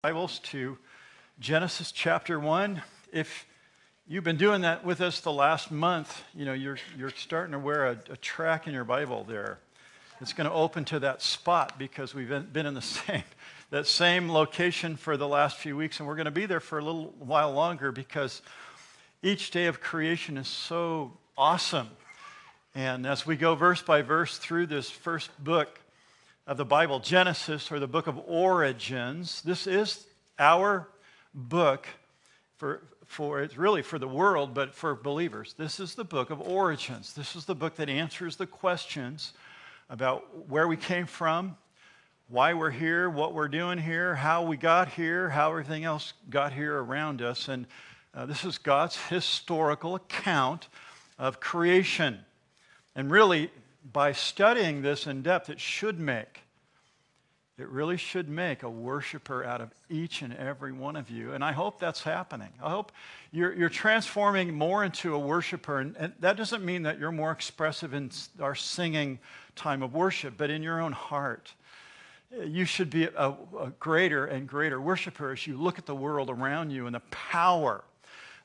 Bibles to Genesis chapter 1. If you've been doing that with us the last month, you know, you're, you're starting to wear a, a track in your Bible there. It's going to open to that spot because we've been, been in the same, that same location for the last few weeks, and we're going to be there for a little while longer because each day of creation is so awesome. And as we go verse by verse through this first book, of the Bible, Genesis, or the book of origins. This is our book for, for it's really for the world, but for believers. This is the book of origins. This is the book that answers the questions about where we came from, why we're here, what we're doing here, how we got here, how everything else got here around us. And uh, this is God's historical account of creation. And really, by studying this in depth, it should make, it really should make a worshiper out of each and every one of you. And I hope that's happening. I hope you're, you're transforming more into a worshiper. And, and that doesn't mean that you're more expressive in our singing time of worship, but in your own heart. You should be a, a greater and greater worshiper as you look at the world around you and the power,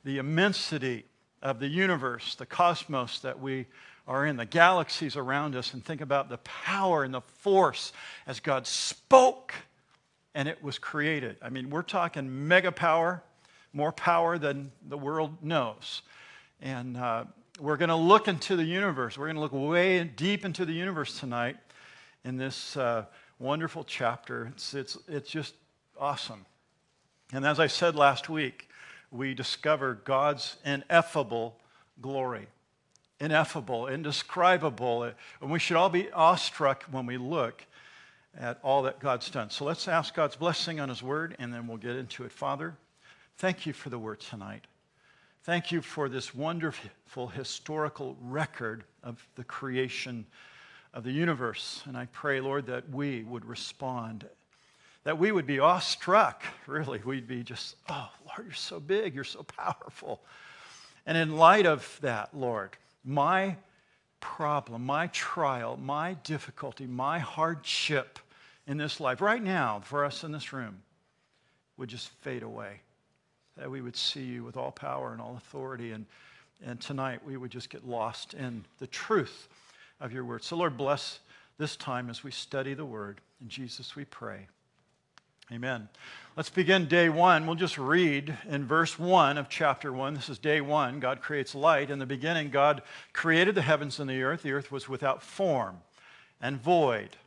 the immensity of the universe, the cosmos that we are in the galaxies around us and think about the power and the force as God spoke and it was created. I mean, we're talking mega power, more power than the world knows. And uh, we're going to look into the universe. We're going to look way deep into the universe tonight in this uh, wonderful chapter. It's, it's, it's just awesome. And as I said last week, we discover God's ineffable glory ineffable, indescribable. And we should all be awestruck when we look at all that God's done. So let's ask God's blessing on His word, and then we'll get into it. Father, thank you for the word tonight. Thank you for this wonderful historical record of the creation of the universe. And I pray, Lord, that we would respond, that we would be awestruck, really. We'd be just, oh, Lord, you're so big, you're so powerful. And in light of that, Lord, my problem, my trial, my difficulty, my hardship in this life, right now, for us in this room, would just fade away. That we would see you with all power and all authority. And, and tonight we would just get lost in the truth of your word. So, Lord, bless this time as we study the word. In Jesus we pray. Amen. Let's begin day one. We'll just read in verse one of chapter one. This is day one. God creates light. In the beginning, God created the heavens and the earth. The earth was without form and void,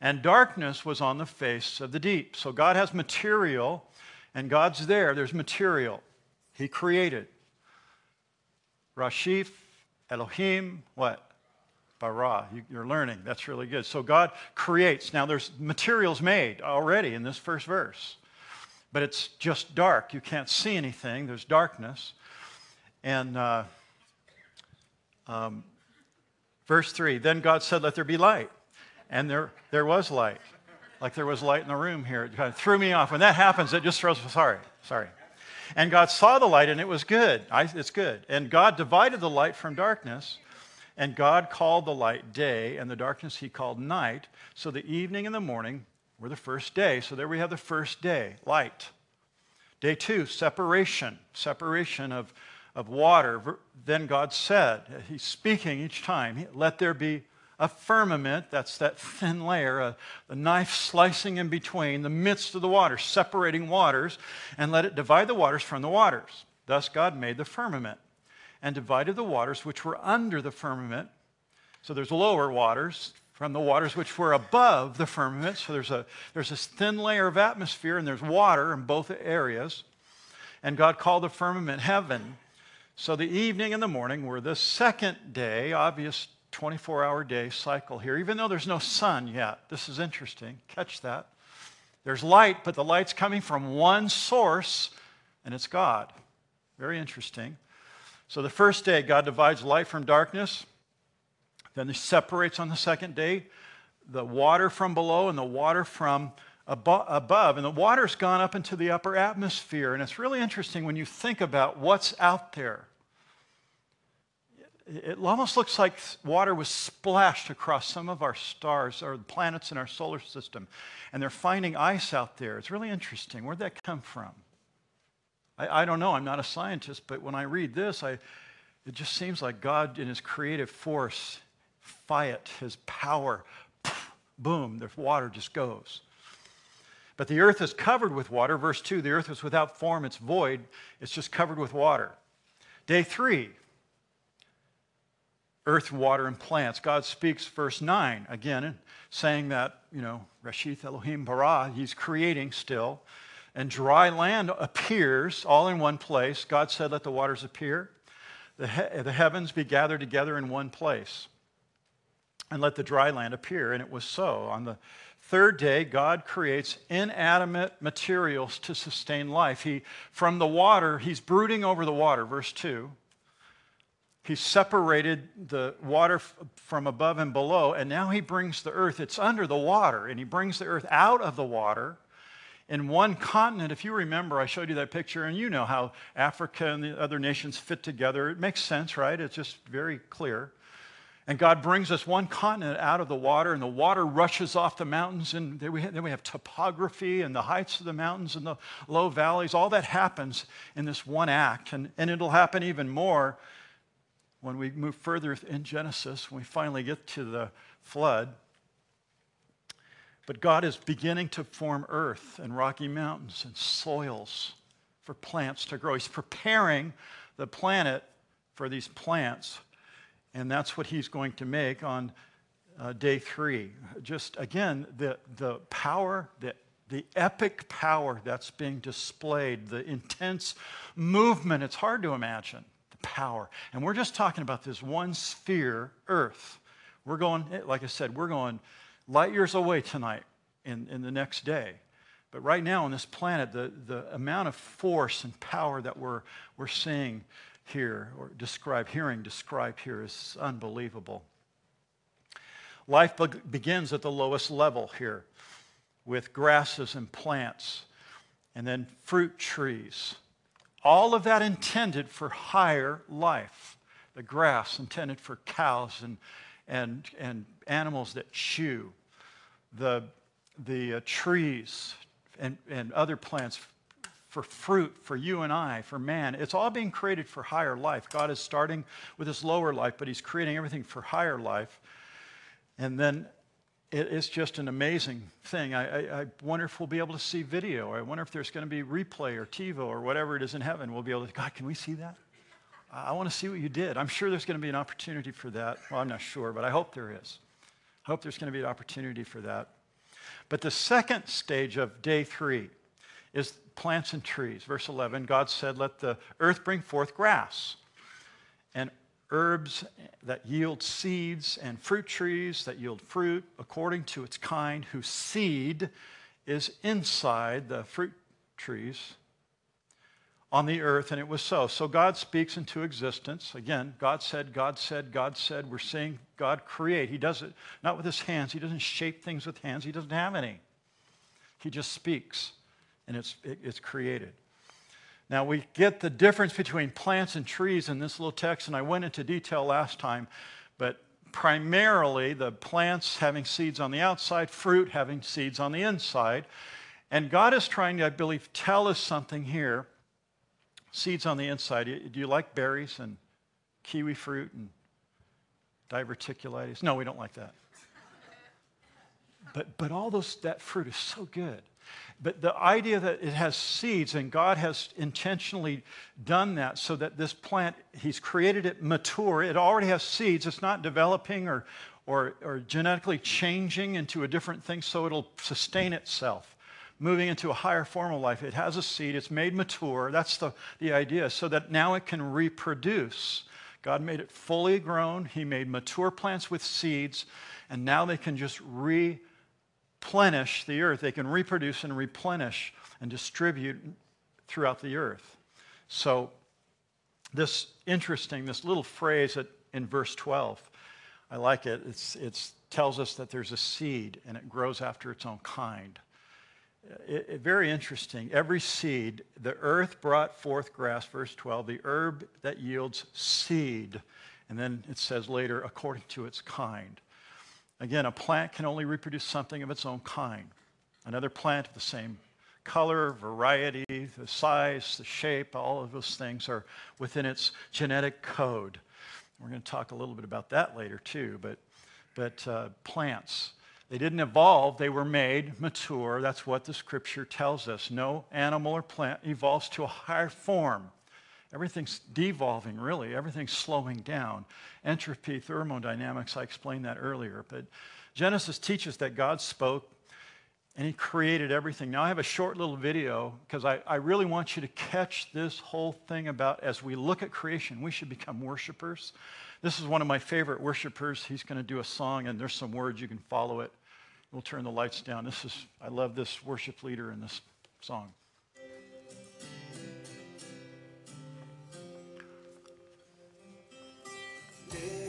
and darkness was on the face of the deep. So God has material, and God's there. There's material. He created. Rashif, Elohim, what? Bara. You, are learning. That's really good. So God creates. Now there's materials made already in this first verse, but it's just dark. You can't see anything. There's darkness. And uh, um, verse 3 Then God said, Let there be light. And there, there was light. Like there was light in the room here. It kind of threw me off. When that happens, it just throws, me. sorry, sorry. And God saw the light and it was good. I, it's good. And God divided the light from darkness. And God called the light day, and the darkness he called night. So the evening and the morning were the first day. So there we have the first day, light. Day two, separation, separation of, of water. Then God said, He's speaking each time, let there be a firmament, that's that thin layer, a, a, knife slicing in between the midst of the waters, separating waters, and let it divide the waters from the waters. Thus God made the firmament and divided the waters which were under the firmament. So there's lower waters from the waters which were above the firmament. So there's, a, there's this thin layer of atmosphere, and there's water in both areas. And God called the firmament heaven. So the evening and the morning were the second day, obvious 24 hour day cycle here, even though there's no sun yet. This is interesting. Catch that. There's light, but the light's coming from one source, and it's God. Very interesting. So the first day, God divides light from darkness. Then he separates on the second day the water from below and the water from above. And the water's gone up into the upper atmosphere. And it's really interesting when you think about what's out there. it almost looks like water was splashed across some of our stars or planets in our solar system. And they're finding ice out there. It's really interesting. Where'd that come from? I, I don't know. I'm not a scientist, but when I read this, I, it just seems like God, in his creative force, fiat, his power, boom, the water just goes. But the earth is covered with water. Verse 2 the earth was without form, it's void, it's just covered with water. Day three, earth, water, and plants. God speaks, verse 9, again, saying that, you know, Reshith Elohim bara, he's creating still. And dry land appears all in one place. God said, Let the waters appear. The, he- the heavens be gathered together in one place. And let the dry land appear. And it was so. On the third day, God creates inanimate materials to sustain life. He, from the water, he's brooding over the water, verse 2 he separated the water from above and below, and now he brings the earth, it's under the water, and he brings the earth out of the water in one continent. If you remember, I showed you that picture, and you know how Africa and the other nations fit together. It makes sense, right? It's just very clear. And God brings us one continent out of the water, and the water rushes off the mountains, and then we, have, topography and the heights of the mountains and the low valleys. All that happens in this one act, and, and it'll happen even more when we move further in Genesis, when we finally get to the flood. But God is beginning to form earth and rocky mountains and soils for plants to grow. He's preparing the planet for these plants, and that's what He's going to make on uh, day three. Just again, the, the power, the, the epic power that's being displayed, the intense movement, it's hard to imagine the power. And we're just talking about this one sphere, Earth. We're going, like I said, we're going light years away tonight in, in the next day. But right now on this planet, the, the amount of force and power that we're, we're seeing here, or describe, hearing described here, is unbelievable. Life be- begins at the lowest level here with grasses and plants, and then fruit trees all of that intended for higher life. The grass intended for cows and, and, and animals that chew. The, the uh, trees and, and other plants for fruit, for you and I, for man. It's all being created for higher life. God is starting with this lower life, but He's creating everything for higher life. And then it's just an amazing thing. I, I, I, wonder if we'll be able to see video. I wonder if there's going to be replay or TiVo or whatever it is in heaven. We'll be able to, God, can we see that? I want to see what you did. I'm sure there's going to be an opportunity for that. Well, I'm not sure, but I hope there is. I hope there's going to be an opportunity for that. But the second stage of day three is plants and trees. Verse 11 God said, Let the earth bring forth grass and herbs that yield seeds and fruit trees that yield fruit according to its kind, whose seed is inside the fruit trees on the earth, and it was so. So God speaks into existence. Again, God said, God said, God said. We're seeing God create. He does it not with his hands, He doesn't shape things with hands, He doesn't have any. He just speaks, and it's, it, it's created. Now, we get the difference between plants and trees in this little text, and I went into detail last time, but primarily the plants having seeds on the outside, fruit having seeds on the inside. And God is trying to, I believe, tell us something here. Seeds on the inside. Do you like berries and kiwi fruit and diverticulitis? No, we don't like that. But, but all those, that fruit is so good. But the idea that it has seeds, and God has intentionally done that so that this plant, He's created it mature. It already has seeds. It's not developing or, or, or genetically changing into a different thing so it'll sustain itself, moving into a higher form of life. It has a seed, it's made mature. That's the, the idea, so that now it can reproduce. God made it fully grown, He made mature plants with seeds, and now they can just replenish the earth. They can reproduce and replenish and distribute throughout the earth. So, this interesting, this little phrase in verse 12, I like it. It's, it tells us that there's a seed and it grows after its own kind. It, it, very interesting. Every seed, the earth brought forth grass, verse 12, the herb that yields seed. And then it says later, according to its kind. Again, a plant can only reproduce something of its own kind. Another plant of the same color, variety, the size, the shape, all of those things are within its genetic code. We're going to talk a little bit about that later too, but, but uh, plants, they didn't evolve, they were made mature. That's what the scripture tells us. No animal or plant evolves to a higher form. Everything's devolving, really. Everything's slowing down. Entropy, thermodynamics, I explained that earlier. But Genesis teaches that God spoke and He created everything. Now, I have a short little video because I, I really want you to catch this whole thing about as we look at creation, we should become worshipers. This is one of my favorite worshipers. He's going to do a song, and there's some words. You can follow it. We'll turn the lights down. This is, I love this worship leader in this song. Yeah.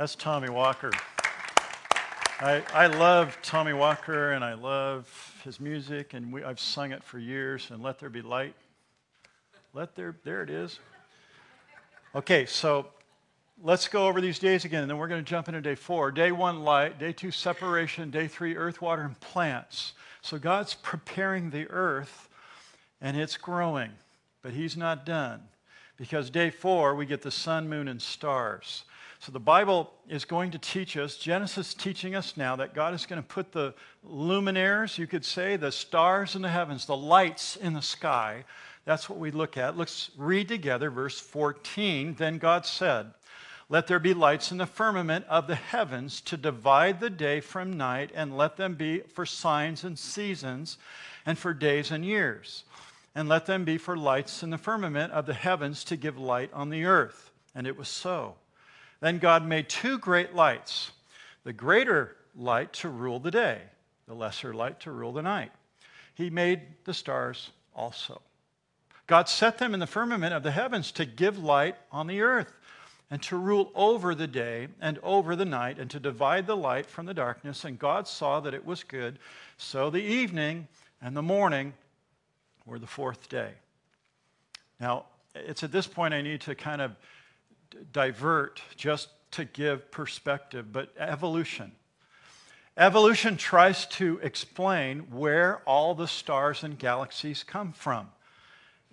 That's Tommy Walker. I, I love Tommy Walker and I love his music, and we, I've sung it for years. And Let There Be Light. Let there, there it is. Okay, so let's go over these days again, and then we're going to jump into day four. Day one, light. Day two, separation. Day three, earth, water, and plants. So God's preparing the earth, and it's growing, but He's not done. Because day four, we get the sun, moon, and stars. So the Bible is going to teach us, Genesis teaching us now that God is going to put the luminaires, you could say, the stars in the heavens, the lights in the sky. That's what we look at. Let's read together verse 14. Then God said, Let there be lights in the firmament of the heavens to divide the day from night, and let them be for signs and seasons, and for days and years. And let them be for lights in the firmament of the heavens to give light on the earth. And it was so. Then God made two great lights the greater light to rule the day, the lesser light to rule the night. He made the stars also. God set them in the firmament of the heavens to give light on the earth and to rule over the day and over the night and to divide the light from the darkness. And God saw that it was good. So the evening and the morning were the fourth day. Now, it's at this point I need to kind of divert just to give perspective, but evolution. Evolution tries to explain where all the stars and galaxies come from.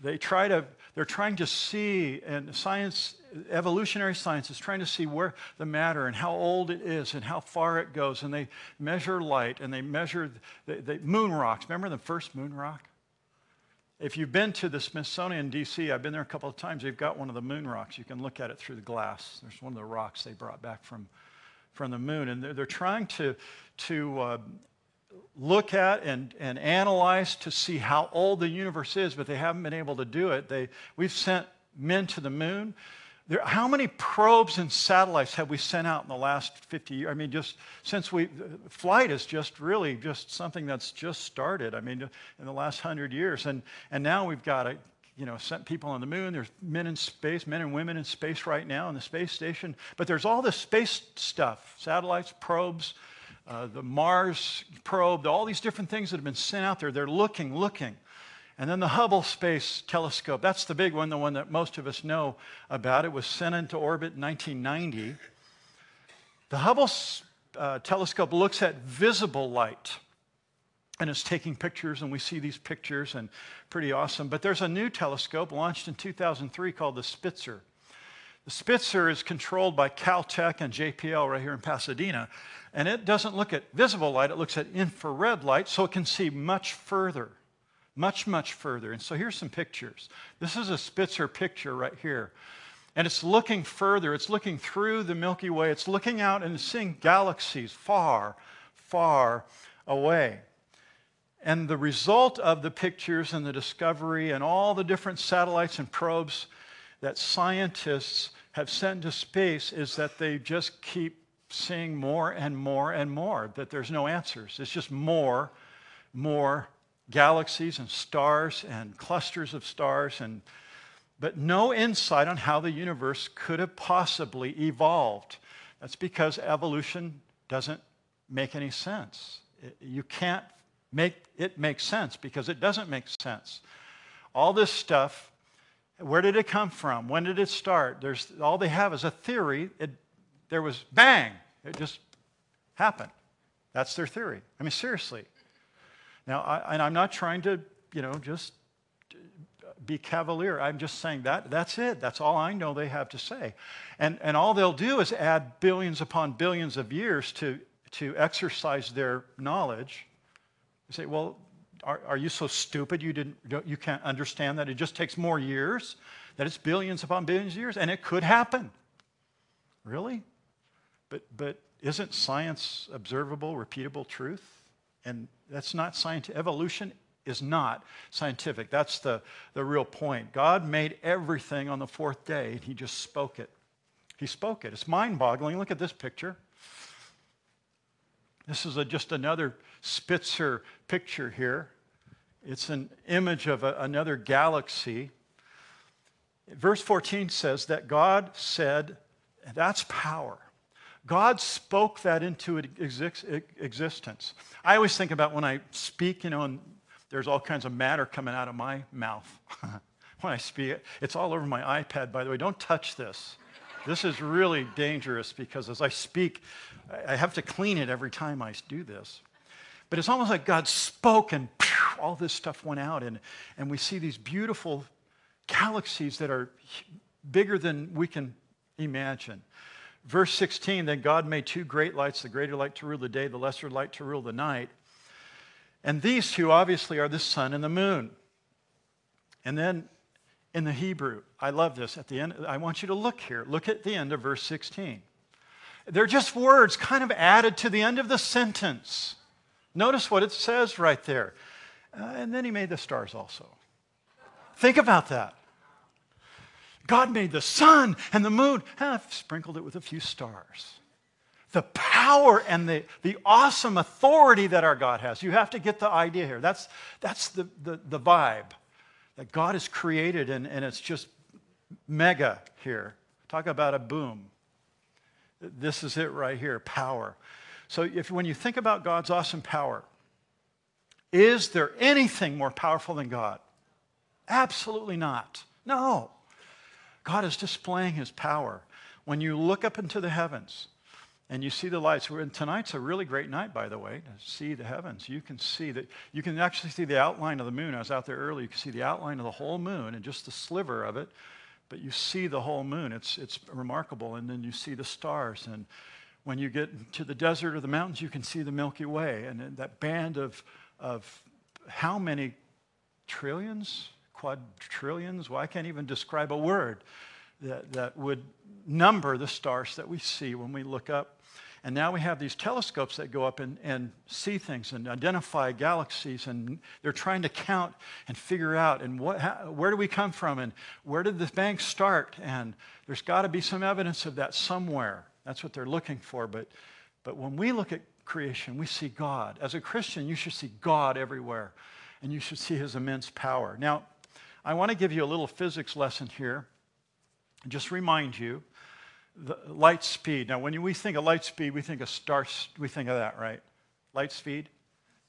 They try to, they're trying to see, and science, evolutionary science is trying to see where the matter and how old it is and how far it goes. And they measure light and they measure the, the moon rocks. Remember the first moon rock? If you've been to the Smithsonian in DC, I've been there a couple of times, they've got one of the moon rocks. You can look at it through the glass. There's one of the rocks they brought back from, from the moon. And they're, they're trying to, to uh, look at and, and analyze to see how old the universe is, but they haven't been able to do it. They, we've sent men to the moon. There, how many probes and satellites have we sent out in the last 50 years? I mean, just since we, flight is just really just something that's just started. I mean, in the last hundred years. And, and now we've got to, you know, sent people on the moon. There's men in space, men and women in space right now in the space station. But there's all this space stuff, satellites, probes, uh, the Mars probe, all these different things that have been sent out there. They're looking, looking. And then the Hubble Space Telescope, that's the big one, the one that most of us know about. It was sent into orbit in 1990. The Hubble uh, telescope looks at visible light and it's taking pictures, and we see these pictures, and pretty awesome. But there's a new telescope launched in 2003 called the Spitzer. The Spitzer is controlled by Caltech and JPL right here in Pasadena, and it doesn't look at visible light, it looks at infrared light, so it can see much further much, much further. And so here's some pictures. This is a Spitzer picture right here. And it's looking further, it's looking through the Milky Way, it's looking out and seeing galaxies far, far away. And the result of the pictures and the discovery and all the different satellites and probes that scientists have sent to space is that they just keep seeing more and more and more, that there's no answers. It's just more, more, galaxies and stars and clusters of stars and but no insight on how the universe could have possibly evolved. That's because evolution doesn't make any sense. you can't make it make sense because it doesn't make sense. All this stuff, where did it come from? When did it start? There's, all they have is a theory. It, there was bang, it just happened. That's their theory. I mean, seriously. Now, I, and I'm not trying to, you know, just be cavalier. I'm just saying that that's it. That's all I know they have to say. And, and all they'll do is add billions upon billions of years to, to exercise their knowledge. You say, well, are, are you so stupid you, didn't, you can't understand that it just takes more years? That it's billions upon billions of years? And it could happen. Really? But, but isn't science observable, repeatable truth? And that's not scientific. Evolution is not scientific. That's the, the real point. God made everything on the fourth day, and He just spoke it. He spoke it. It's mind boggling. Look at this picture. This is a, just another Spitzer picture here. It's an image of a, another galaxy. Verse 14 says that God said, that's power. God spoke that into existence. I always think about when I speak, you know, and there's all kinds of matter coming out of my mouth when I speak. It's all over my iPad, by the way. Don't touch this. This is really dangerous because as I speak, I have to clean it every time I do this. But it's almost like God spoke and phew, all this stuff went out, and, and we see these beautiful galaxies that are bigger than we can imagine. Verse 16 Then God made two great lights, the greater light to rule the day, the lesser light to rule the night. And these two obviously are the sun and the moon. And then in the Hebrew, I love this. At the end, I want you to look here. Look at the end of verse 16. They're just words kind of added to the end of the sentence. Notice what it says right there. Uh, and then he made the stars also. Think about that. God made the sun and the moon. Ah, I've sprinkled it with a few stars. The power and the, the awesome authority that our God has. You have to get the idea here. That's, that's the, the, the vibe that God has created, and, and it's just mega here. Talk about a boom. This is it right here power. So, if, when you think about God's awesome power, is there anything more powerful than God? Absolutely not. No. God is displaying his power. When you look up into the heavens and you see the lights, and tonight's a really great night, by the way, to see the heavens. You can see that, you can actually see the outline of the moon. I was out there early, you can see the outline of the whole moon and just the sliver of it, but you see the whole moon. It's, it's remarkable. And then you see the stars. And when you get to the desert or the mountains, you can see the Milky Way and that band of, of how many trillions? Quadrillions. Well, I can't even describe a word that, that would number the stars that we see when we look up. And now we have these telescopes that go up and, and see things and identify galaxies, and they're trying to count and figure out and what, how, where do we come from and where did the bank start? And there's got to be some evidence of that somewhere. That's what they're looking for. But, but when we look at creation, we see God. As a Christian, you should see God everywhere, and you should see his immense power. Now, I want to give you a little physics lesson here. Just remind you, the light speed. Now, when we think of light speed, we think of star. We think of that, right? Light speed.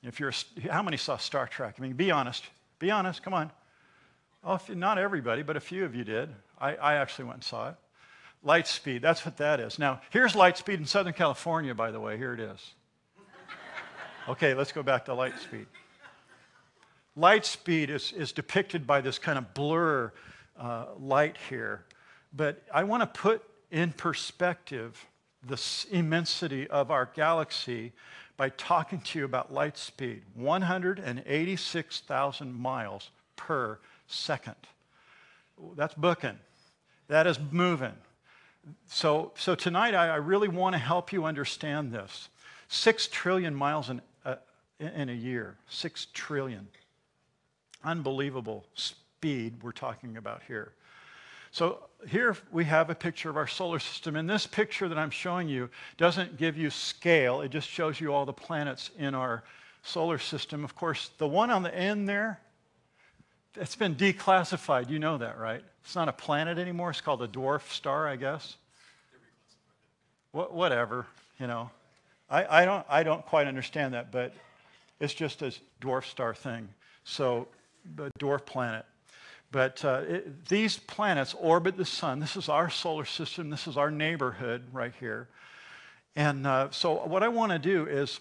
If you're, how many saw Star Trek? I mean, be honest. Be honest. Come on. Oh, not everybody, but a few of you did. I, I actually went and saw it. Light speed. That's what that is. Now, here's light speed in Southern California, by the way. Here it is. Okay, let's go back to light speed light speed is, is depicted by this kind of blur uh, light here. But I want to put in perspective the immensity of our galaxy by talking to you about light speed 186,000 miles per second. That's booking, that is moving. So, so tonight, I, I really want to help you understand this. Six trillion miles in, uh, in a year, six trillion unbelievable speed we're talking about here. So here we have a picture of our solar system. And this picture that I'm showing you doesn't give you scale, it just shows you all the planets in our solar system. Of course, the one on the end there, it's been declassified. You know that, right? It's not a planet anymore. It's called a dwarf star, I guess. What, whatever, you know. I, I, don't, I don't quite understand that, but it's just a dwarf star thing. So dwarf planet. But uh, it, these planets orbit the sun. This is our solar system. This is our neighborhood right here. And uh, so, what I want to do is,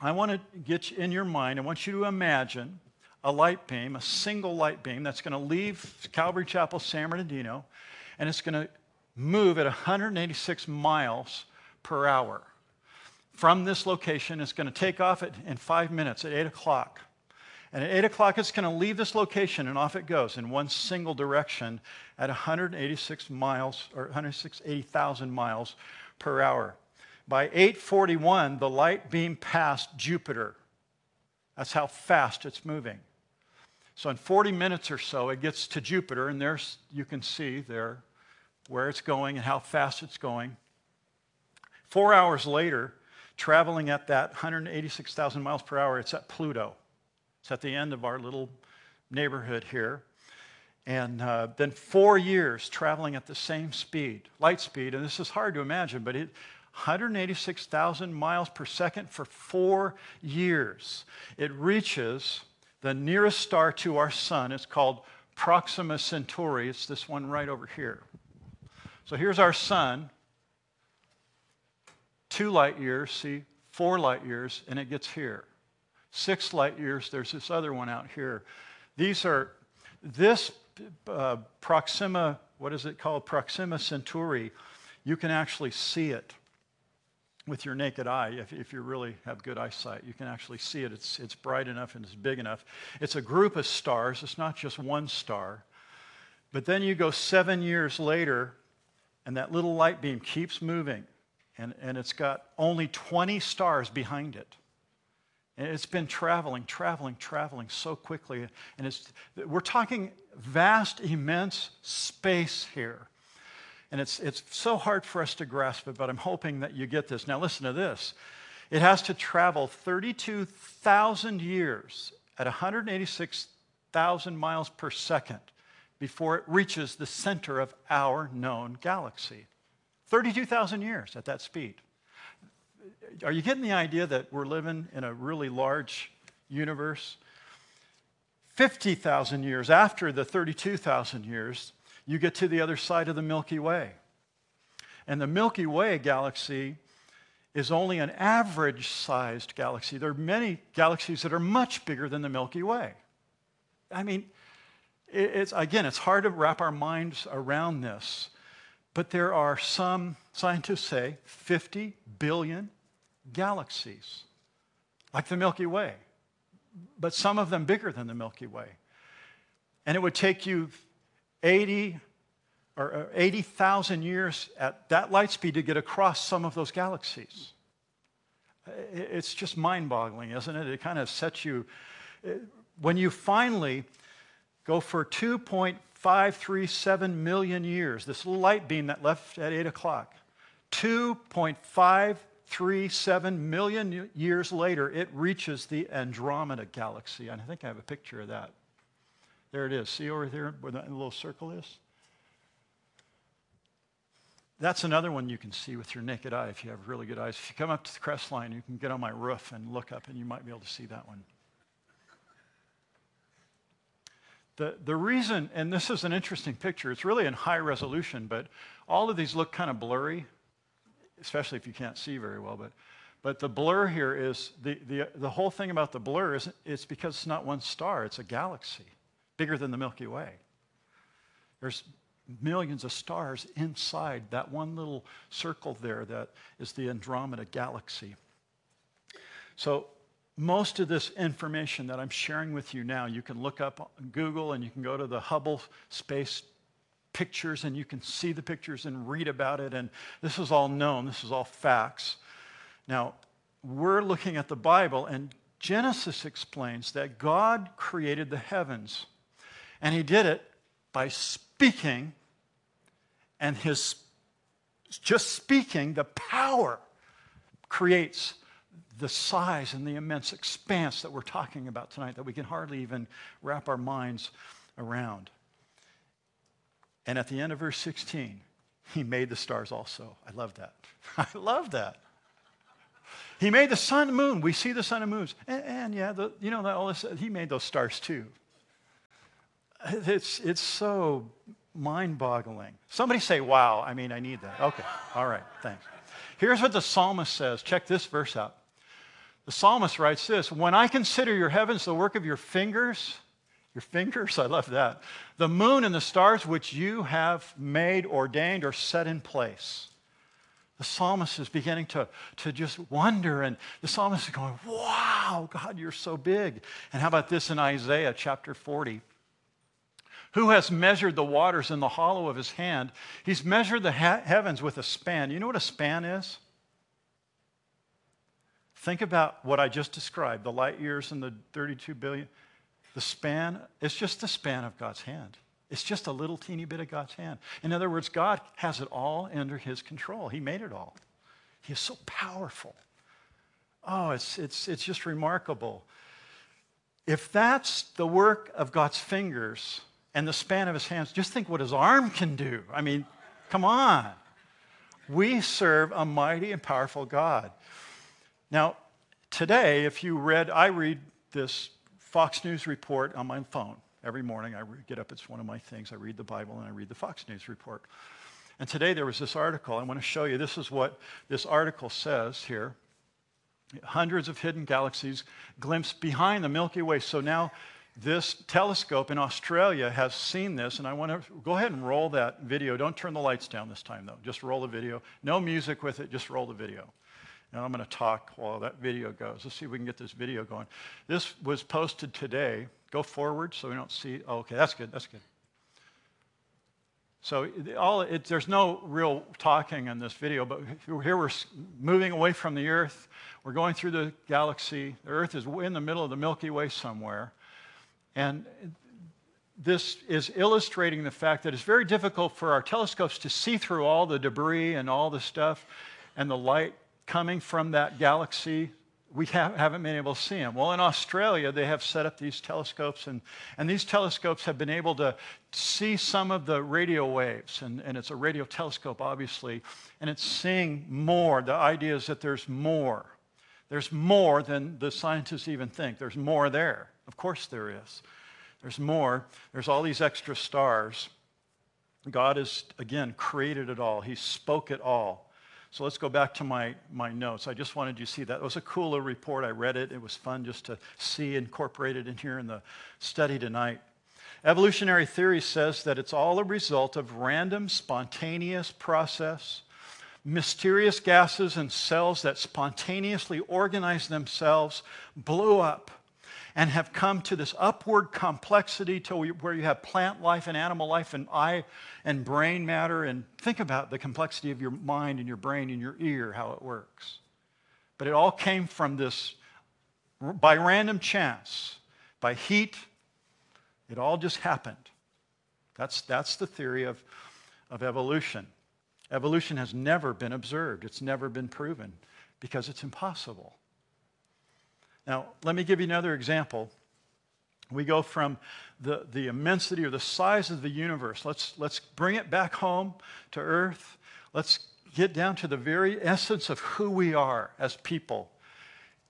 I want to get you in your mind, I want you to imagine a light beam, a single light beam that's going to leave Calvary Chapel, San Bernardino, and it's going to move at 186 miles per hour. From this location, it's going to take off at, in five minutes at 8 o'clock. And at 8 o'clock, it's going to leave this location, and off it goes in one single direction at 186 miles, or 180,000 miles per hour. By 841, the light beam passed Jupiter. That's how fast it's moving. So in 40 minutes or so, it gets to Jupiter, and there's, you can see there where it's going and how fast it's going. Four hours later, traveling at that 186,000 miles per hour, it's at Pluto. It's at the end of our little neighborhood here. And uh, then four years traveling at the same speed, light speed, and this is hard to imagine, but it, 186,000 miles per second for four years. It reaches the nearest star to our sun. It's called Proxima Centauri. It's this one right over here. So here's our sun, two light years, see, four light years, and it gets here. Six light years, there's this other one out here. These are, this uh, Proxima, what is it called? Proxima Centauri, you can actually see it with your naked eye, if, if you really have good eyesight, you can actually see it. It's, it's bright enough and it's big enough. It's a group of stars, it's not just one star. But then you go seven years later, and that little light beam keeps moving, and, and it's got only 20 stars behind it. And it's been traveling, traveling, traveling so quickly. And it's, we're talking vast, immense space here. And it's, it's so hard for us to grasp it, but I'm hoping that you get this. Now, listen to this it has to travel 32,000 years at 186,000 miles per second before it reaches the center of our known galaxy. 32,000 years at that speed. Are you getting the idea that we're living in a really large universe? 50,000 years after the 32,000 years, you get to the other side of the Milky Way. And the Milky Way galaxy is only an average sized galaxy. There are many galaxies that are much bigger than the Milky Way. I mean, it's, again, it's hard to wrap our minds around this, but there are some, scientists say, 50 billion galaxies, like the Milky Way, but some of them bigger than the Milky Way. And it would take you 80 or 80,000 years at that light speed to get across some of those galaxies. It's just mind boggling, isn't it? It kind of sets you. Uh, when you finally go for 2.537 million years, this little light beam that left at 8 o'clock, 2.537 million years later, it reaches the Andromeda galaxy. And I think I have a picture of that. There it is. See over there where the little circle is? That's another one you can see with your naked eye if you have really good eyes. If you come up to the crest line, you can get on my roof and look up, and you might be able to see that one. The, the reason, and this is an interesting picture, it's really in high resolution, but all of these look kind of blurry, especially if you can't see very well. But, but the blur here is the, the, the whole thing about the blur is it's because it's not one star, it's a galaxy bigger than the Milky Way. There's millions of stars inside that one little circle there that is the Andromeda galaxy. So, most of this information that I'm sharing with you now, you can look up on Google and you can go to the Hubble Space Pictures and you can see the pictures and read about it. And this is all known, this is all facts. Now, we're looking at the Bible, and Genesis explains that God created the heavens and he did it by speaking, and his just speaking, the power creates the size and the immense expanse that we're talking about tonight that we can hardly even wrap our minds around. And at the end of verse 16, he made the stars also. I love that. I love that. He made the sun and moon. We see the sun and moons. And, and yeah, the, you know, all this, he made those stars too. It's, it's so mind boggling. Somebody say, wow. I mean, I need that. Okay. All right. Thanks. Here's what the psalmist says. Check this verse out. The psalmist writes this When I consider your heavens, the work of your fingers, your fingers, I love that, the moon and the stars which you have made, ordained, or set in place. The psalmist is beginning to, to just wonder, and the psalmist is going, Wow, God, you're so big. And how about this in Isaiah chapter 40? Who has measured the waters in the hollow of his hand? He's measured the ha- heavens with a span. You know what a span is? Think about what I just described the light years and the 32 billion. The span, it's just the span of God's hand. It's just a little teeny bit of God's hand. In other words, God has it all under his control. He made it all. He is so powerful. Oh, it's, it's, it's just remarkable. If that's the work of God's fingers, and the span of his hands. Just think what his arm can do. I mean, come on. We serve a mighty and powerful God. Now, today, if you read, I read this Fox News report on my phone. Every morning I get up, it's one of my things. I read the Bible and I read the Fox News report. And today there was this article. I want to show you. This is what this article says here. Hundreds of hidden galaxies glimpsed behind the Milky Way. So now this telescope in Australia has seen this, and I want to go ahead and roll that video. Don't turn the lights down this time, though. Just roll the video. No music with it, just roll the video. And I'm going to talk while that video goes. Let's see if we can get this video going. This was posted today. Go forward so we don't see. Oh, okay, that's good. That's good. So all it, there's no real talking in this video, but here we're moving away from the Earth. We're going through the galaxy. The Earth is in the middle of the Milky Way somewhere. And this is illustrating the fact that it's very difficult for our telescopes to see through all the debris and all the stuff and the light coming from that galaxy. We have, not been able to see them. Well, in Australia, they have set up these telescopes, and, and these telescopes have been able to see some of the radio waves. And, and it's a radio telescope, obviously, and it's seeing more. The idea is that there's more. There's more than the scientists even think. There's more there. Of course, there is. There's more. There's all these extra stars. God has, again, created it all, He spoke it all. So let's go back to my, my notes. I just wanted you to see that. It was a cooler report. I read it. It was fun just to see incorporated in here in the study tonight. Evolutionary theory says that it's all a result of random, spontaneous process, mysterious gases and cells that spontaneously organize themselves, blew up and have come to this upward complexity to where you have plant life and animal life and eye and brain matter. And think about the complexity of your mind and your brain and your ear, how it works. But it all came from this by random chance, by heat. It all just happened. That's, that's the theory of, of evolution. Evolution has never been observed, it's never been proven because it's impossible. Now, let me give you another example. We go from the, the immensity or the size of the universe. Let's, let's bring it back home to earth. Let's get down to the very essence of who we are as people.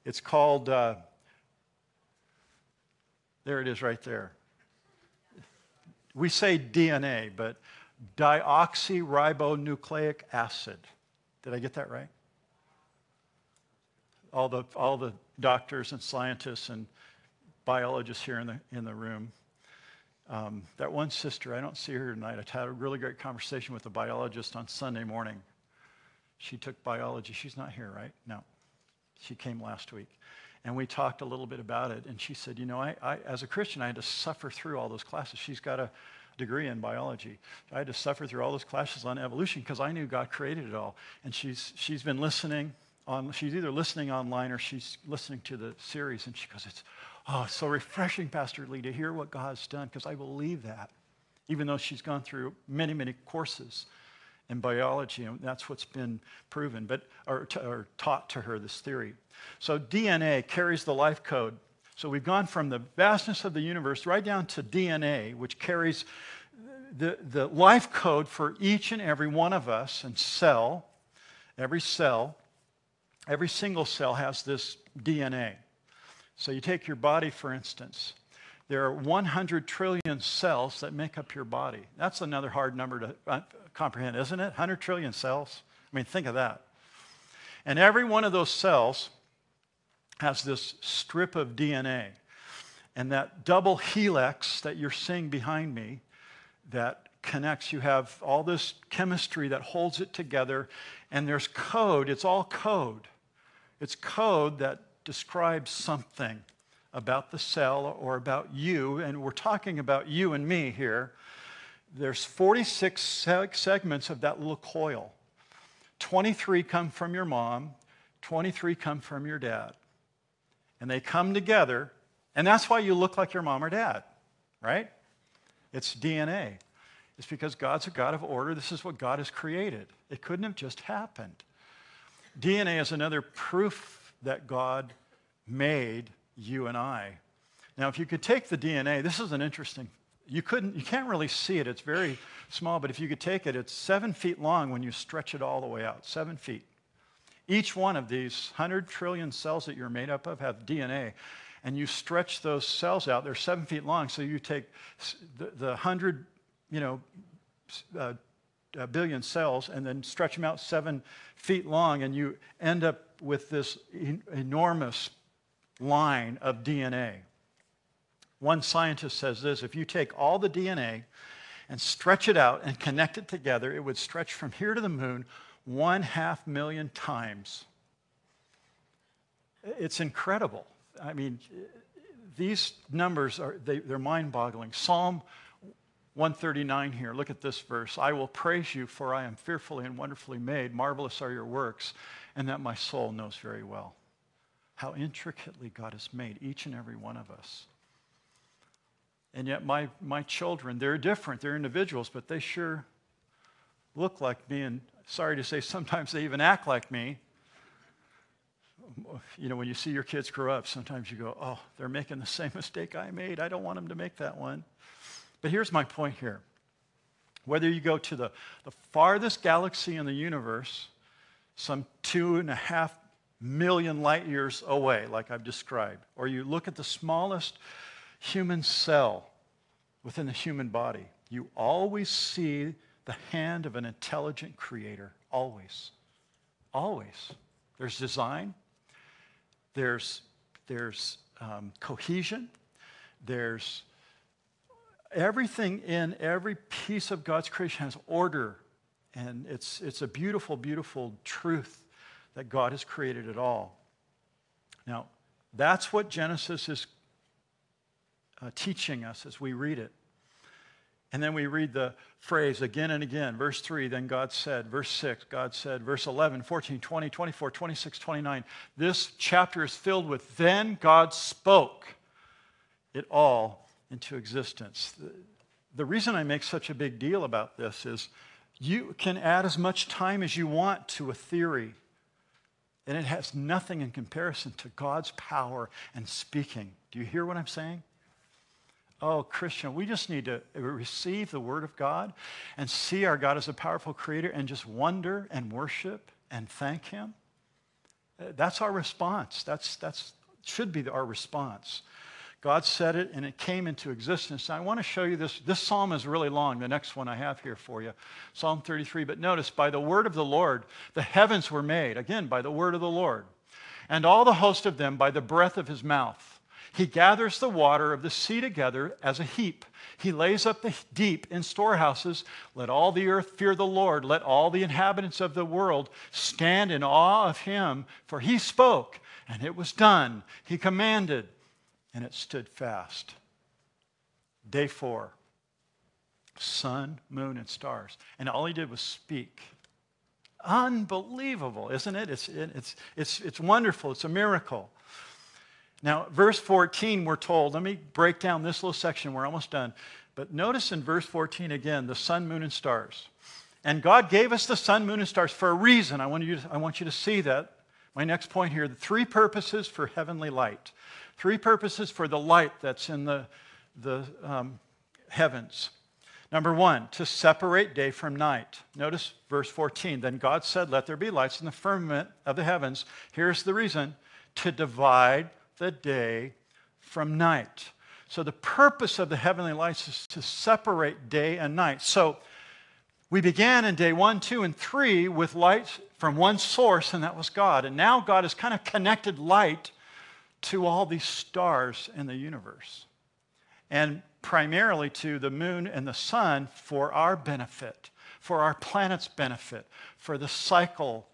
It's called, uh, there it is right there. We say DNA, but deoxyribonucleic acid. Did I get that right? All the, all the doctors and scientists and biologists here in the, in the room. Um, that one sister, I don't see her tonight. I had a really great conversation with a biologist on Sunday morning. She took biology. She's not here, right? No. She came last week. And we talked a little bit about it. And she said, You know, I, I, as a Christian, I had to suffer through all those classes. She's got a degree in biology. I had to suffer through all those classes on evolution because I knew God created it all. And she's, she's been listening on, she's either listening online or she's listening to the series, and she goes, It's oh, so refreshing, Pastor Lee, to hear what God's done, because I believe that, even though she's gone through many, many courses in biology, and that's what's been proven, but or, or taught to her this theory. So DNA carries the life code. So we've gone from the vastness of the universe right down to DNA, which carries the, the life code for each and every one of us and cell, every cell. Every single cell has this DNA. So you take your body, for instance. There are 100 trillion cells that make up your body. That's another hard number to uh, comprehend, isn't it? 100 trillion cells. I mean, think of that. And every one of those cells has this strip of DNA. And that double helix that you're seeing behind me that connects, you have all this chemistry that holds it together, and there's code. It's all code. It's code that describes something about the cell or about you, and we're talking about you and me here. There's 46 segments of that little coil. 23 come from your mom, 23 come from your dad. And they come together, and that's why you look like your mom or dad, right? It's DNA. It's because God's a God of order. This is what God has created. It couldn't have just happened. DNA is another proof that God made you and I. Now, if you could take the DNA, this is an interesting you couldn't, you can't really see it. It's very small, but if you could take it, it's seven feet long when you stretch it all the way out, seven feet. Each one of these 100 trillion cells that you're made up of have DNA. And you stretch those cells out, they're seven feet long, so you take the, the 100, you know, uh, uh, billion cells and then stretch them out seven feet long, and you end up with this en- enormous line of DNA. One scientist says this if you take all the DNA and stretch it out and connect it together, it would stretch from here to the moon one half million times. It's incredible. I mean, these numbers are they, are mind-boggling. Psalm 139 here. Look at this verse. I will praise you for I am fearfully and wonderfully made. Marvelous are your works, and that my soul knows very well. How intricately God has made each and every one of us. And yet, my, my children, they're different. They're individuals, but they sure look like me. And sorry to say, sometimes they even act like me. You know, when you see your kids grow up, sometimes you go, oh, they're making the same mistake I made. I don't want them to make that one. But here's my point here. Whether you go to the, the farthest galaxy in the universe, some two and a half million light years away, like I've described, or you look at the smallest human cell within the human body, you always see the hand of an intelligent creator. Always. Always. There's design, there's, there's um, cohesion, there's everything in every piece of God's creation has order. And it's, it's a beautiful, beautiful truth that God has created it all. Now, that's what Genesis is uh, teaching us as we read it. And then we read the phrase again and again. Verse 3, then God said. Verse 6, God said. Verse 11, 14, 20, 24, 26, 29. This chapter is filled with then God spoke it all into existence. The, the reason I make such a big deal about this is you can add as much time as you want to a theory, and it has nothing in comparison to God's power and speaking. Do you hear what I'm saying? Oh, Christian, we just need to receive the Word of God and see our God as a powerful creator and just wonder and worship and thank Him. Uh, that's our response. That's, that's should be our response. God said it and it came into existence. I want to show you this. This psalm is really long, the next one I have here for you Psalm 33. But notice, by the word of the Lord, the heavens were made. Again, by the word of the Lord. And all the host of them by the breath of his mouth. He gathers the water of the sea together as a heap. He lays up the deep in storehouses. Let all the earth fear the Lord. Let all the inhabitants of the world stand in awe of him. For he spoke, and it was done. He commanded, and it stood fast. Day four sun, moon, and stars. And all he did was speak. Unbelievable, isn't it? It's, it's, it's, it's wonderful. It's a miracle. Now, verse 14, we're told, let me break down this little section. We're almost done. But notice in verse 14 again, the sun, moon, and stars. And God gave us the sun, moon, and stars for a reason. I want you to, I want you to see that. My next point here the three purposes for heavenly light. Three purposes for the light that's in the, the um, heavens. Number one, to separate day from night. Notice verse 14. Then God said, Let there be lights in the firmament of the heavens. Here's the reason to divide the day from night. So, the purpose of the heavenly lights is to separate day and night. So, we began in day one, two, and three with light from one source, and that was God. And now God has kind of connected light to all these stars in the universe, and primarily to the moon and the sun for our benefit, for our planet's benefit, for the cycle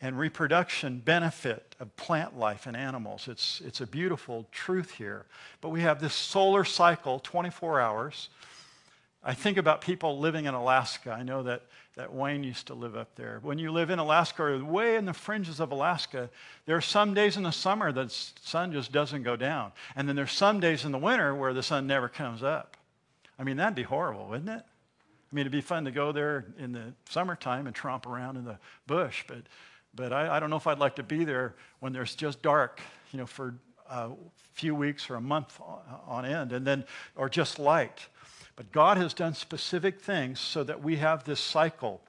and reproduction benefit of plant life and animals. It's, it's a beautiful truth here. But we have this solar cycle, 24 hours. I think about people living in Alaska. I know that, that Wayne used to live up there. When you live in Alaska or way in the fringes of Alaska, there are some days in the summer that the sun just doesn't go down. And then there's some days in the winter where the sun never comes up. I mean, that'd be horrible, wouldn't it? I mean, it'd be fun to go there in the summertime and tromp around in the bush, but but I, I, don't know if I'd like to be there when there's just dark, you know, for a few weeks or a month on end, and then, or just light. But God has done specific things so that we have this cycle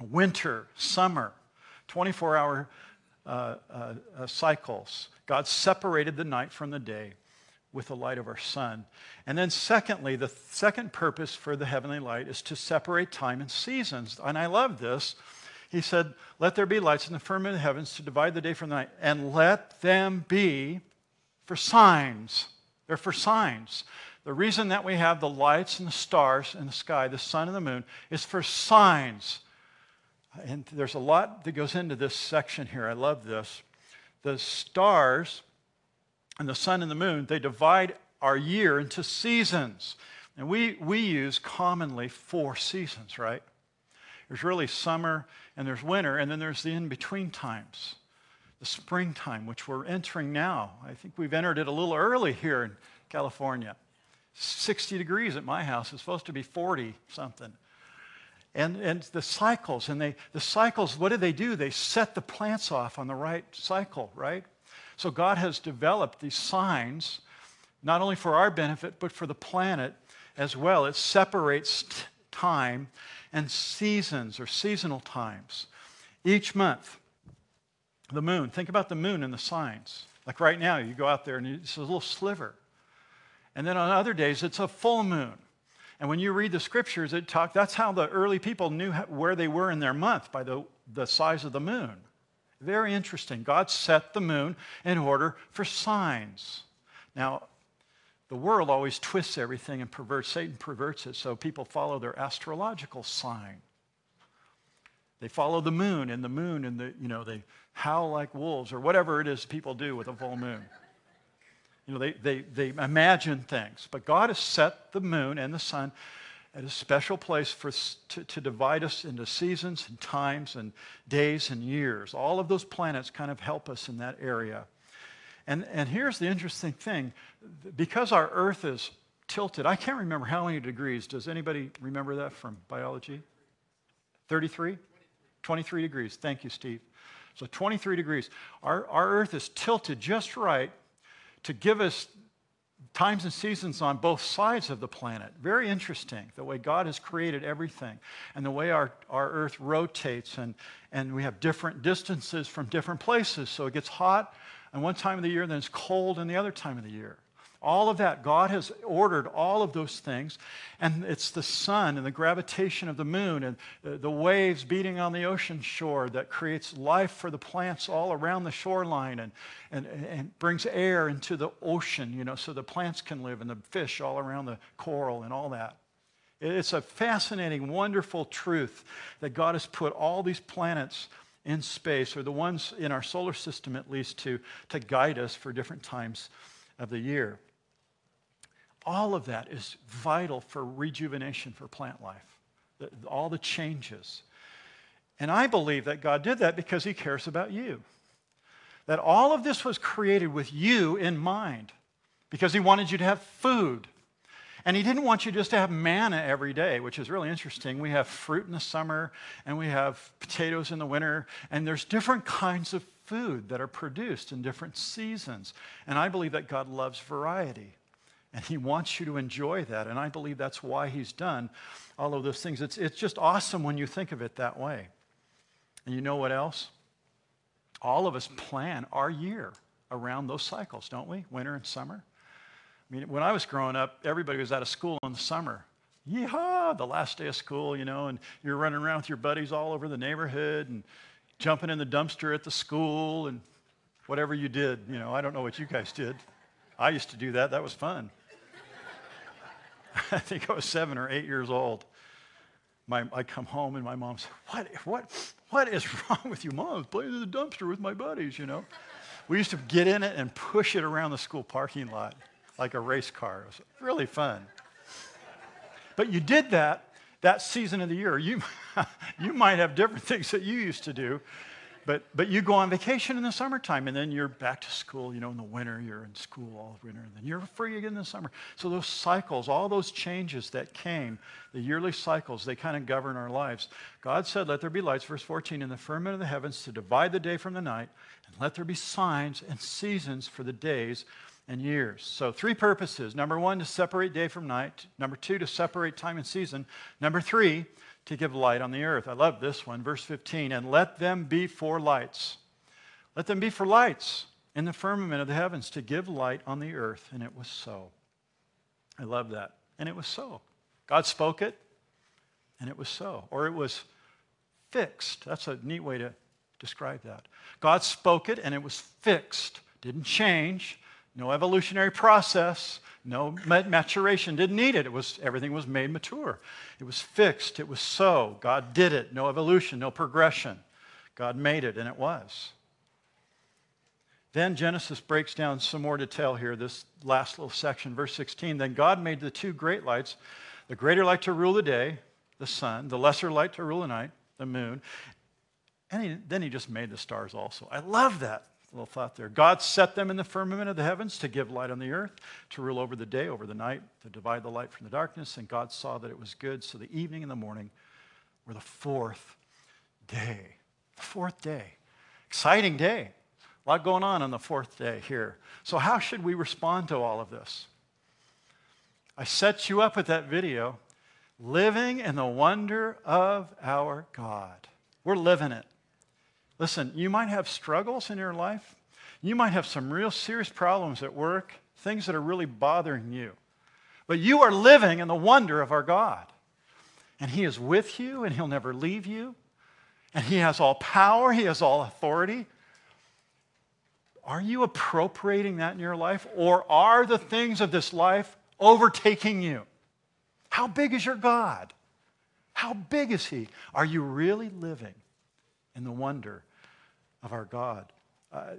winter, summer, 24 hour uh, uh, uh, cycles. God separated the night from the day with the light of our sun. And then, secondly, the second purpose for the heavenly light is to separate time and seasons. And I love this. He said, Let there be lights in the firmament of the heavens to divide the day from the night, and let them be for signs. They're for signs. The reason that we have the lights and the stars in the sky, the sun and the moon, is for signs and there's a lot that goes into this section here. I love this. The stars and the sun and the moon, they divide our year into seasons. And we, we use commonly four seasons, right? There's really summer and there's winter, and then there's the in between times, the springtime, which we're entering now. I think we've entered it a little early here in California. 60 degrees at my house. It's supposed to be 40 something and, and the cycles. And they, the cycles, what do they do? They set the plants off on the right cycle, right? So God has developed these signs, not only for our benefit, but for the planet as well. It separates time and seasons or seasonal times. Each month, the moon, think about the moon and the signs. Like right now, you go out there and it's a little sliver. And then on other days, it's a full moon. And when you read the scriptures, it talk, that's how the early people knew where they were in their month, by the, the size of the moon. Very interesting. God set the moon in order for signs. Now, the world always twists everything and perverts, Satan perverts it, so people follow their astrological sign. They follow the moon and the moon and the, you know, they howl like wolves or whatever it is people do with a full moon. You know, they, they, they imagine things. But God has set the moon and the sun at a special place for, to, to divide us into seasons and times and days and years. All of those planets kind of help us in that area. And, and here's the interesting thing because our Earth is tilted, I can't remember how many degrees. Does anybody remember that from biology? 33? 23 degrees. Thank you, Steve. So 23 degrees. Our, our Earth is tilted just right to give us times and seasons on both sides of the planet. Very interesting, the way God has created everything and the way our, our earth rotates, and, and we have different distances from different places. So it gets hot in one time of the year, then it's cold in the other time of the year. All of that, God has ordered all of those things. And it's the sun and the gravitation of the moon and the waves beating on the ocean shore that creates life for the plants all around the shoreline and, and, and brings air into the ocean, you know, so the plants can live and the fish all around the coral and all that. It's a fascinating, wonderful truth that God has put all these planets in space, or the ones in our solar system at least, to, to guide us for different times of the year. All of that is vital for rejuvenation for plant life, the, all the changes. And I believe that God did that because He cares about you. That all of this was created with you in mind because He wanted you to have food. And He didn't want you just to have manna every day, which is really interesting. We have fruit in the summer and we have potatoes in the winter, and there's different kinds of food that are produced in different seasons. And I believe that God loves variety. And he wants you to enjoy that. And I believe that's why he's done all of those things. It's, it's just awesome when you think of it that way. And you know what else? All of us plan our year around those cycles, don't we? Winter and summer. I mean, when I was growing up, everybody was out of school in the summer. Yeehaw, the last day of school, you know, and you're running around with your buddies all over the neighborhood and jumping in the dumpster at the school and whatever you did. You know, I don't know what you guys did. I used to do that. That was fun. I think I was seven or eight years old. My, I come home and my mom said, what, what, what is wrong with you? Mom, playing in the dumpster with my buddies, you know. We used to get in it and push it around the school parking lot like a race car. It was really fun. But you did that that season of the year. You, you might have different things that you used to do. But, but you go on vacation in the summertime, and then you're back to school. You know, in the winter, you're in school all winter, and then you're free again in the summer. So those cycles, all those changes that came, the yearly cycles, they kind of govern our lives. God said, Let there be lights, verse 14, in the firmament of the heavens to divide the day from the night, and let there be signs and seasons for the days and years. So, three purposes. Number one, to separate day from night. Number two, to separate time and season. Number three, to give light on the earth. I love this one, verse 15. And let them be for lights. Let them be for lights in the firmament of the heavens to give light on the earth. And it was so. I love that. And it was so. God spoke it, and it was so. Or it was fixed. That's a neat way to describe that. God spoke it, and it was fixed. Didn't change. No evolutionary process no maturation didn't need it. It was everything was made mature. It was fixed. It was so. God did it. No evolution no progression. God made it and it was. Then genesis breaks down some more detail here this last little section verse 16 then god made the two great lights the greater light to rule the day the sun the lesser light to rule the night the moon. And he, then he just made the stars also. I love that little thought there. God set them in the firmament of the heavens to give light on the earth, to rule over the day, over the night, to divide the light from the darkness. And God saw that it was good. So the evening and the morning were the fourth day. The fourth day. Exciting day. A lot going on on the fourth day here. So, how should we respond to all of this? I set you up with that video, living in the wonder of our God. We're living it. Listen, you might have struggles in your life. You might have some real serious problems at work, things that are really bothering you. But you are living in the wonder of our God. And He is with you, and He'll never leave you. And He has all power, He has all authority. Are you appropriating that in your life, or are the things of this life overtaking you? How big is your God? How big is He? Are you really living in the wonder of our God. Uh,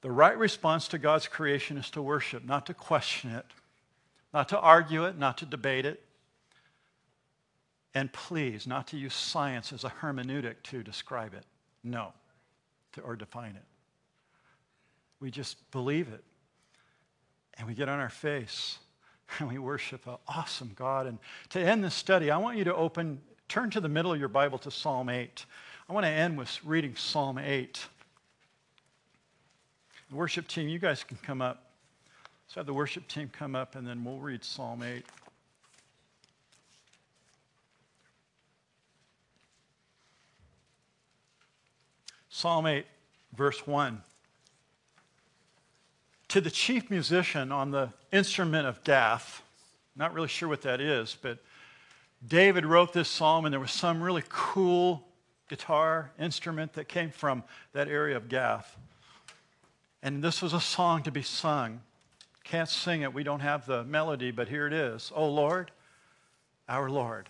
the right response to God's creation is to worship, not to question it, not to argue it, not to debate it. And please, not to use science as a hermeneutic to describe it. No, to, or define it. We just believe it. And we get on our face and we worship an awesome God. And to end this study, I want you to open Turn to the middle of your Bible to Psalm 8. I want to end with reading Psalm 8. The worship team, you guys can come up. Let's have the worship team come up and then we'll read Psalm 8. Psalm 8, verse 1. To the chief musician on the instrument of Gath, not really sure what that is, but David wrote this psalm, and there was some really cool guitar instrument that came from that area of Gath. And this was a song to be sung. Can't sing it, we don't have the melody, but here it is. Oh Lord, our Lord,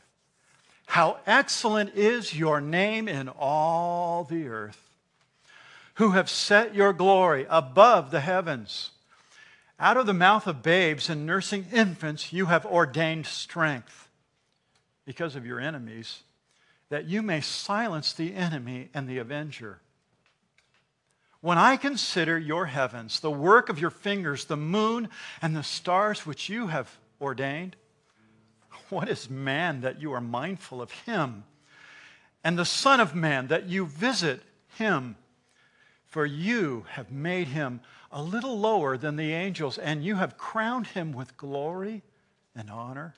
how excellent is your name in all the earth, who have set your glory above the heavens. Out of the mouth of babes and nursing infants, you have ordained strength because of your enemies, that you may silence the enemy and the avenger. When I consider your heavens, the work of your fingers, the moon and the stars which you have ordained, what is man that you are mindful of him? And the Son of Man that you visit him? For you have made him a little lower than the angels, and you have crowned him with glory and honor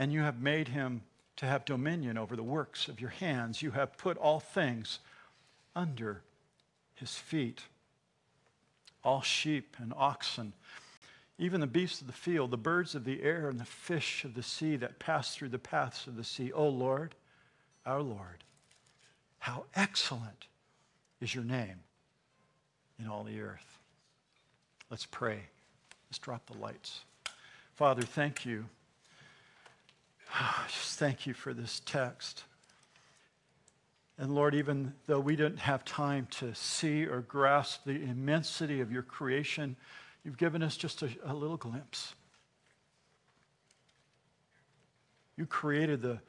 and you have made him to have dominion over the works of your hands. You have put all things under his feet all sheep and oxen, even the beasts of the field, the birds of the air, and the fish of the sea that pass through the paths of the sea. O Lord, our Lord, how excellent is your name in all the earth. Let's pray. Let's drop the lights. Father, thank you. Just thank you for this text. And Lord, even though we didn't have time to see or grasp the immensity of your creation, you've given us just a, a little glimpse. You created the,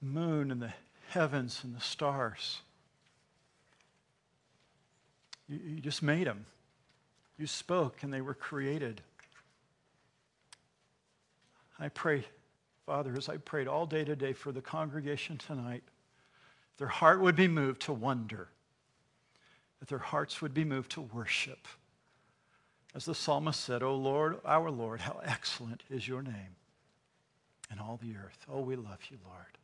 moon and the heavens and the stars. You, you just made them. You spoke and they were created. I pray, Father, as I prayed all day today for the congregation tonight, their heart would be moved to wonder, that their hearts would be moved to worship. As the psalmist said, O Lord, our Lord, how excellent is your name in all the earth. Oh, we love you, Lord.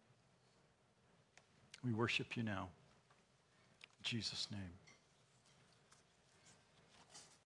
We worship you now. In Jesus' name.